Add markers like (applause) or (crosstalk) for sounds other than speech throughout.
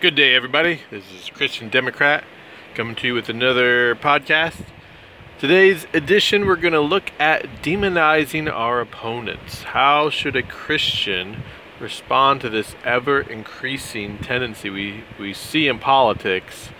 Good day, everybody. This is Christian Democrat coming to you with another podcast. Today's edition, we're going to look at demonizing our opponents. How should a Christian respond to this ever increasing tendency we, we see in politics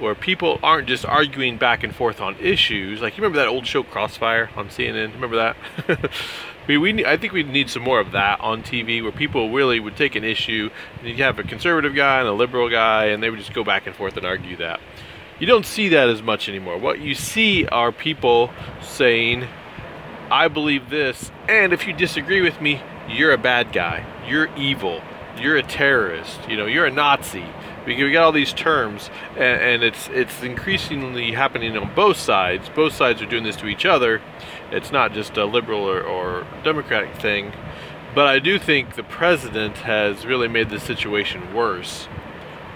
where people aren't just arguing back and forth on issues? Like, you remember that old show Crossfire on CNN? Remember that? (laughs) we, we I think we need some more of that on TV where people really would take an issue and you have a conservative guy and a liberal guy and they would just go back and forth and argue that. You don't see that as much anymore. What you see are people saying, I believe this, and if you disagree with me, you're a bad guy. You're evil. You're a terrorist. You know, you're a Nazi. We, we got all these terms, and, and it's it's increasingly happening on both sides. Both sides are doing this to each other. It's not just a liberal or, or democratic thing. But I do think the president has really made the situation worse.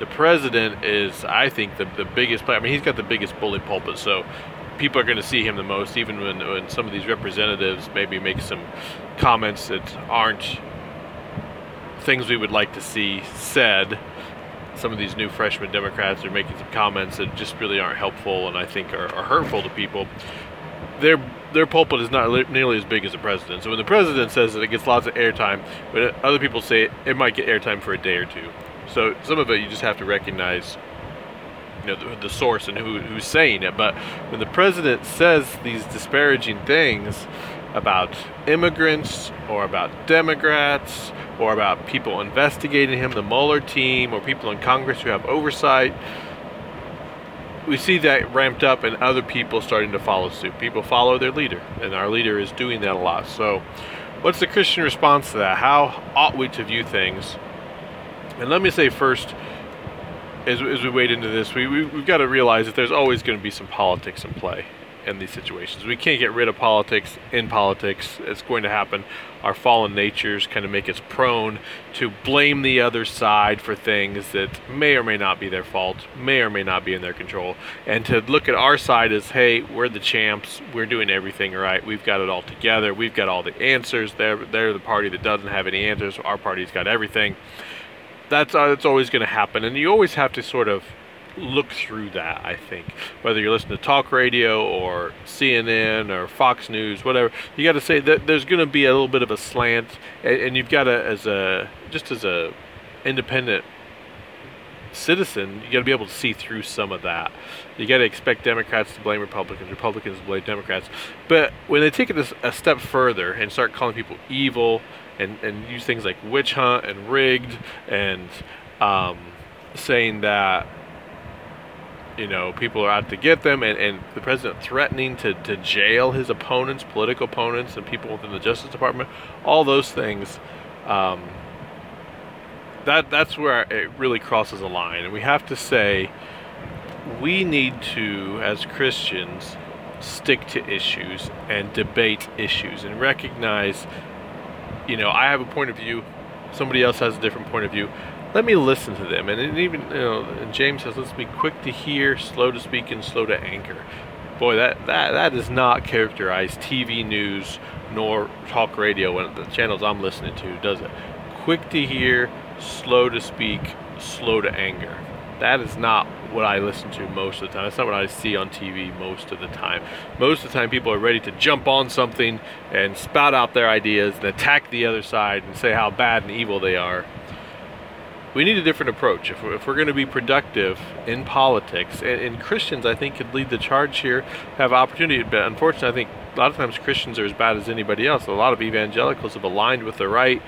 The president is, I think, the, the biggest player. I mean, he's got the biggest bully pulpit, so people are going to see him the most, even when, when some of these representatives maybe make some comments that aren't things we would like to see said some of these new freshman Democrats are making some comments that just really aren't helpful and I think are, are hurtful to people. Their their pulpit is not li- nearly as big as the president. So when the president says that it gets lots of airtime, but other people say it, it might get airtime for a day or two. So some of it you just have to recognize you know the, the source and who, who's saying it. But when the president says these disparaging things about immigrants or about Democrats or about people investigating him, the Mueller team, or people in Congress who have oversight. We see that ramped up and other people starting to follow suit. People follow their leader, and our leader is doing that a lot. So, what's the Christian response to that? How ought we to view things? And let me say first, as, as we wade into this, we, we, we've got to realize that there's always going to be some politics in play in these situations. We can't get rid of politics in politics. It's going to happen. Our fallen natures kind of make us prone to blame the other side for things that may or may not be their fault, may or may not be in their control, and to look at our side as, hey, we're the champs, we're doing everything right, we've got it all together, we've got all the answers. They're they're the party that doesn't have any answers. Our party's got everything. That's uh, that's always going to happen, and you always have to sort of look through that. I think whether you're listening to talk radio or CNN or Fox News, whatever, you got to say that there's going to be a little bit of a slant, and, you've got to as a just as a independent citizen, you got to be able to see through some of that. You got to expect Democrats to blame Republicans, Republicans to blame Democrats. But when they take it a, a step further and start calling people evil and, and use things like witch hunt and rigged and um, saying that you know, people are out to get them, and, and the president threatening to, to jail his opponents, political opponents, and people within the Justice Department, all those things. Um, that that's where it really crosses a line, and we have to say we need to, as Christians, stick to issues and debate issues and recognize, you know, I have a point of view, somebody else has a different point of view let me listen to them. And even you know, James says, let's be quick to hear, slow to speak, and slow to anger. Boy, that that that does not characterize TV news nor talk radio when the channels I'm listening to, does it? Quick to hear, slow to speak, slow to anger. That is not what I listen to most of the time. That's not what I see on TV most of the time. Most of the time, people are ready to jump on something and spout out their ideas and attack the other side and say how bad and evil they are we need a different approach. If we're, if we're going to be productive in politics, and, and, Christians, I think, could lead the charge here, have opportunity. But unfortunately, I think a lot of times Christians are as bad as anybody else. A lot of evangelicals have aligned with the right.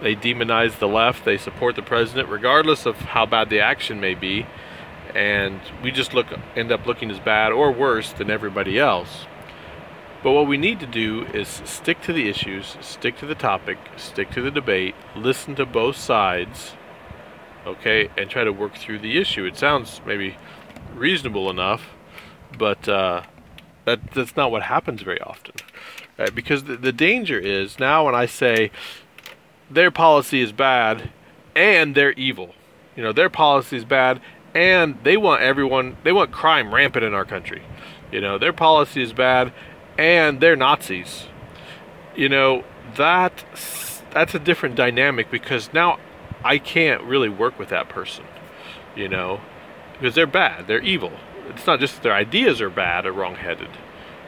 They demonize the left. They support the president, regardless of how bad the action may be. And we just look end up looking as bad or worse than everybody else. But what we need to do is stick to the issues, stick to the topic, stick to the debate, listen to both sides okay, and try to work through the issue. It sounds maybe reasonable enough, but uh, that that's not what happens very often, right? Because the, the danger is now when I say their policy is bad and they're evil, you know, their policy is bad and they want everyone, they want crime rampant in our country. You know, their policy is bad and they're Nazis. You know, that that's a different dynamic because now I can't really work with that person. you know, because they're bad, they're evil. It's not just that their ideas are bad or wrong-headed,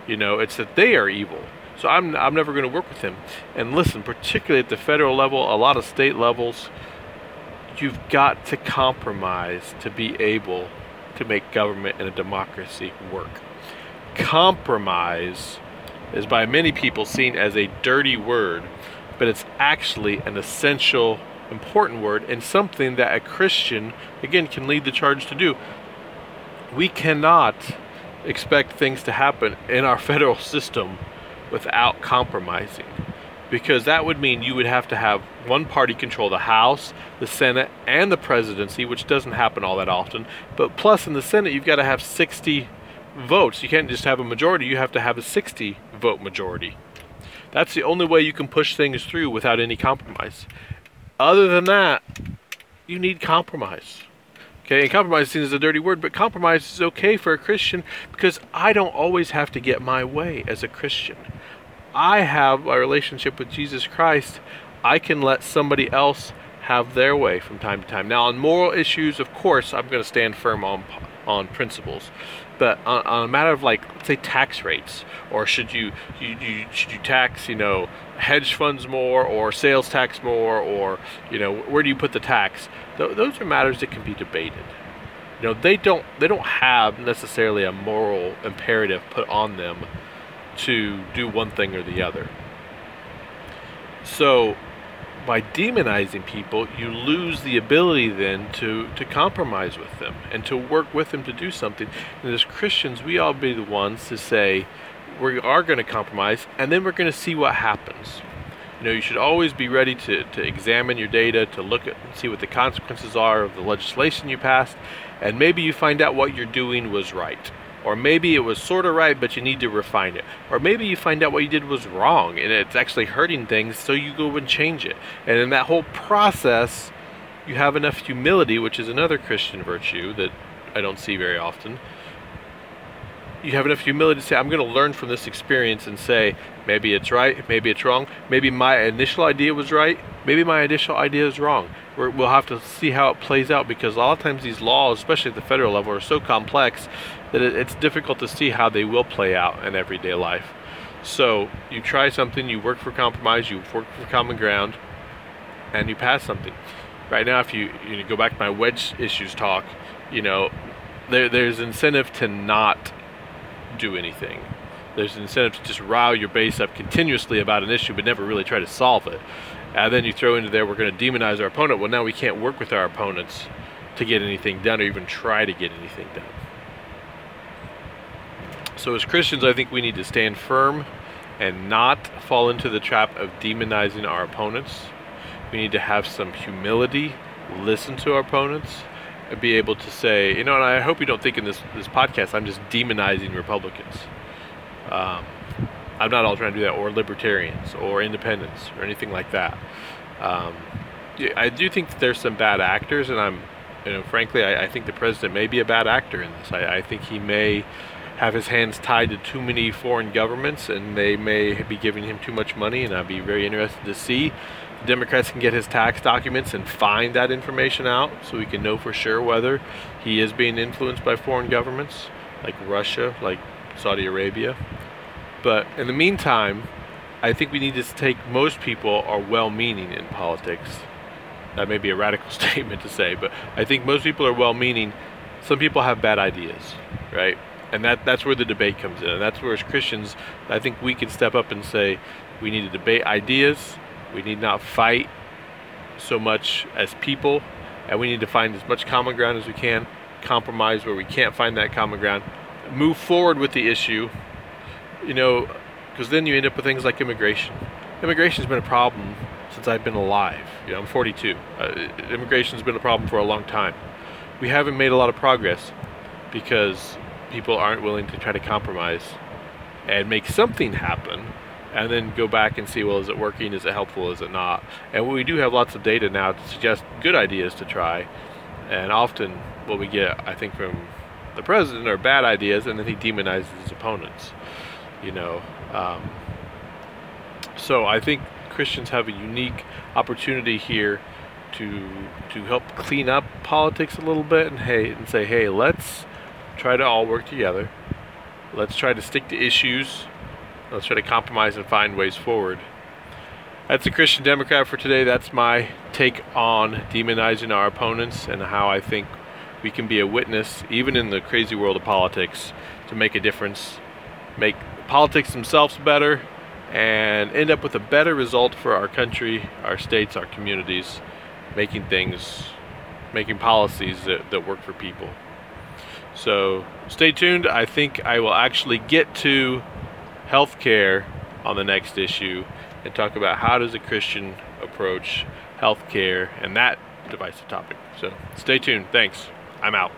you know, it's that they are evil. So I'm, I'm never going to work with him. And listen, particularly at the federal level, a lot of state levels, you've got to compromise to be able to make government and a democracy work. Compromise is by many people seen as a dirty word, but it's actually an essential, important word and something that a Christian, again, can lead the charge to do. We cannot expect things to happen in our (laughs) federal system without compromising. Because that would mean you would have to have one party control the House, the Senate, and the presidency, which doesn't happen all that often. But plus, in the Senate, you've got to have 60 votes. You can't just have a majority, you have to have a 60 vote majority. That's the only way you can push things through without any compromise. Other than that, you need compromise. Okay, and compromise is a dirty word, but compromise is okay for a Christian because I don't always have to get my way as a Christian. I have a relationship with Jesus Christ. I can let somebody else have their way from time to time. Now, on moral issues, of course, I'm going to stand firm on on principles. But on, on a matter of like, say tax rates, or should you, you, you should you tax, you know, hedge funds more, or sales tax more, or you know, where do you put the tax? Th- those are matters that can be debated. You know, they don't they don't have necessarily a moral imperative put on them to do one thing or the other. So by demonizing people, you lose the ability then to, to compromise with them and to work with them to do something. And as Christians, we all be the ones to say, we are going to compromise, and then we're going to see what happens. You know, you should always be ready to, to examine your data, to look at and see what the consequences are of the legislation you passed, and maybe you find out what you're doing was right. Or maybe it was sort of right, but you need to refine it. Or maybe you find out what you did was wrong and it's actually hurting things, so you go and change it. And in that whole process, you have enough humility, which is another Christian virtue that I don't see very often. You have enough humility to say, I'm going to learn from this experience and say, maybe it's right, maybe it's wrong, maybe my initial idea was right, maybe my initial idea is wrong. we will have to see how it plays out because a lot of times these laws, especially at the federal level, are so complex that it's difficult to see how they will play out in everyday life. So you try something, you work for compromise, you work for common ground, and you pass something. Right now, if you you go back to my wedge issues talk, you know, there there's incentive to not do anything. There's an incentive to just rile your base up continuously about an issue, but never really try to solve it. And then you throw into there, we're going to demonize our opponent. Well, now we can't work with our opponents to get anything done or even try to get anything done. So, as Christians, I think we need to stand firm and not fall into the trap of demonizing our opponents. We need to have some humility, listen to our opponents, be able to say, you know, and I hope you don't think in this, this podcast I'm just demonizing Republicans. Um, I'm not all trying to do that, or libertarians, or independents, or anything like that. Um, I do think that there's some bad actors, and I'm, you know, frankly, I, I think the president may be a bad actor in this. I, I think he may have his hands tied to too many foreign governments and they may be giving him too much money and I'd be very interested to see the Democrats can get his tax documents and find that information out so we can know for sure whether he is being influenced by foreign governments like Russia, like Saudi Arabia. But in the meantime, I think we need to take most people are well-meaning in politics. That may be a radical (laughs) statement to say, but I think most people are well-meaning. Some people have bad ideas, right? And that that's where the debate comes in. And that's where as christians i think we can step up and say we need to debate ideas. We need not fight so much as people. And we need to find as much common ground as we can compromise where we can't find that common ground move forward with the issue you know because then you end up with things like immigration. Immigration has been a problem since i've been alive. You know i'm 42 uh, immigration has been a problem for a long time. We haven't made a lot of progress because people aren't willing to try to compromise and make something happen and then go back and see well is it working? Is it helpful? Is it not? And we do have lots of data now to suggest good ideas to try. And often what we get i think from the president are bad ideas and then he demonizes his opponents you know um, so i think christians have a unique opportunity here to to help clean up politics a little bit and hey and say hey let's try to all work together. Let's try to stick to issues. Let's try to compromise and find ways forward. That's a christian democrat for today. That's my take on demonizing our opponents and how i think we can be a witness even in the crazy world of politics to make a difference make politics themselves better and end up with a better result for our country, our states, our communities, making things, making policies that, that work for people. So stay tuned. I think I will actually get to healthcare on the next issue and talk about how does a Christian approach healthcare and that divisive topic. So stay tuned. Thanks. I'm out.